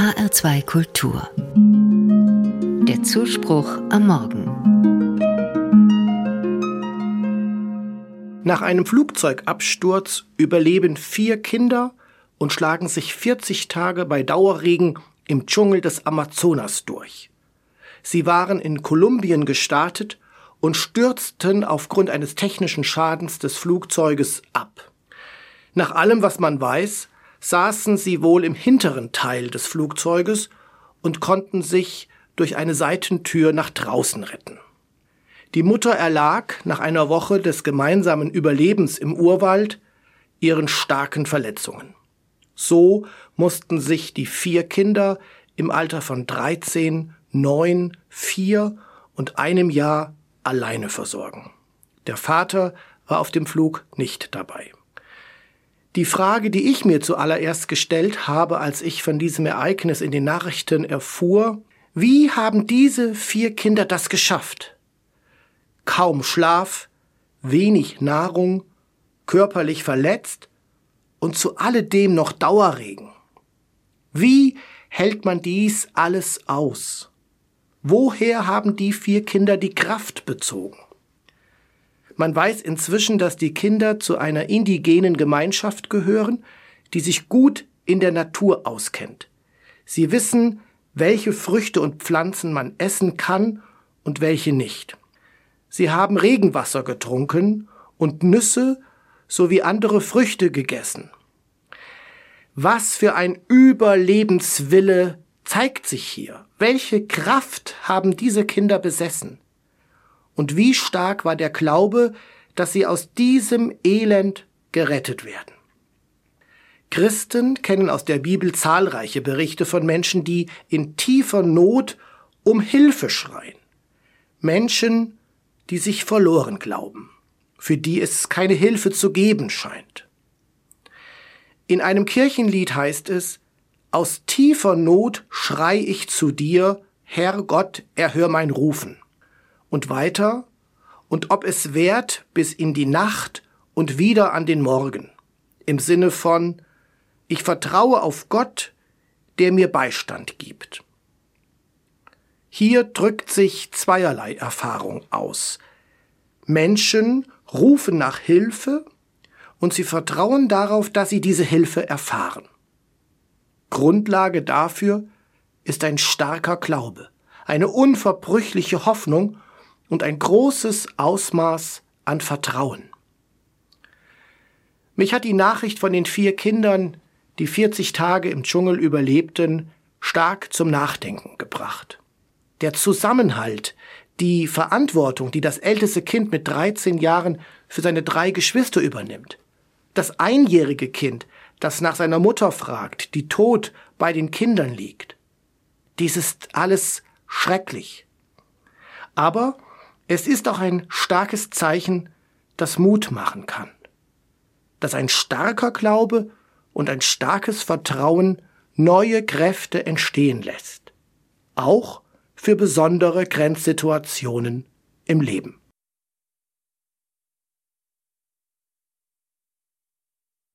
HR2 Kultur. Der Zuspruch am Morgen. Nach einem Flugzeugabsturz überleben vier Kinder und schlagen sich 40 Tage bei Dauerregen im Dschungel des Amazonas durch. Sie waren in Kolumbien gestartet und stürzten aufgrund eines technischen Schadens des Flugzeuges ab. Nach allem, was man weiß, saßen sie wohl im hinteren Teil des Flugzeuges und konnten sich durch eine Seitentür nach draußen retten. Die Mutter erlag nach einer Woche des gemeinsamen Überlebens im Urwald ihren starken Verletzungen. So mussten sich die vier Kinder im Alter von 13, 9, 4 und einem Jahr alleine versorgen. Der Vater war auf dem Flug nicht dabei. Die Frage, die ich mir zuallererst gestellt habe, als ich von diesem Ereignis in den Nachrichten erfuhr, wie haben diese vier Kinder das geschafft? Kaum Schlaf, wenig Nahrung, körperlich verletzt und zu alledem noch Dauerregen. Wie hält man dies alles aus? Woher haben die vier Kinder die Kraft bezogen? Man weiß inzwischen, dass die Kinder zu einer indigenen Gemeinschaft gehören, die sich gut in der Natur auskennt. Sie wissen, welche Früchte und Pflanzen man essen kann und welche nicht. Sie haben Regenwasser getrunken und Nüsse sowie andere Früchte gegessen. Was für ein Überlebenswille zeigt sich hier? Welche Kraft haben diese Kinder besessen? Und wie stark war der Glaube, dass sie aus diesem Elend gerettet werden. Christen kennen aus der Bibel zahlreiche Berichte von Menschen, die in tiefer Not um Hilfe schreien. Menschen, die sich verloren glauben, für die es keine Hilfe zu geben scheint. In einem Kirchenlied heißt es, aus tiefer Not schrei ich zu dir, Herr Gott, erhör mein Rufen. Und weiter, und ob es währt bis in die Nacht und wieder an den Morgen. Im Sinne von, ich vertraue auf Gott, der mir Beistand gibt. Hier drückt sich zweierlei Erfahrung aus. Menschen rufen nach Hilfe und sie vertrauen darauf, dass sie diese Hilfe erfahren. Grundlage dafür ist ein starker Glaube, eine unverbrüchliche Hoffnung und ein großes Ausmaß an Vertrauen. Mich hat die Nachricht von den vier Kindern, die 40 Tage im Dschungel überlebten, stark zum Nachdenken gebracht. Der Zusammenhalt, die Verantwortung, die das älteste Kind mit 13 Jahren für seine drei Geschwister übernimmt, das einjährige Kind, das nach seiner Mutter fragt, die tot bei den Kindern liegt. Dies ist alles schrecklich. Aber es ist auch ein starkes Zeichen, das Mut machen kann. Dass ein starker Glaube und ein starkes Vertrauen neue Kräfte entstehen lässt. Auch für besondere Grenzsituationen im Leben.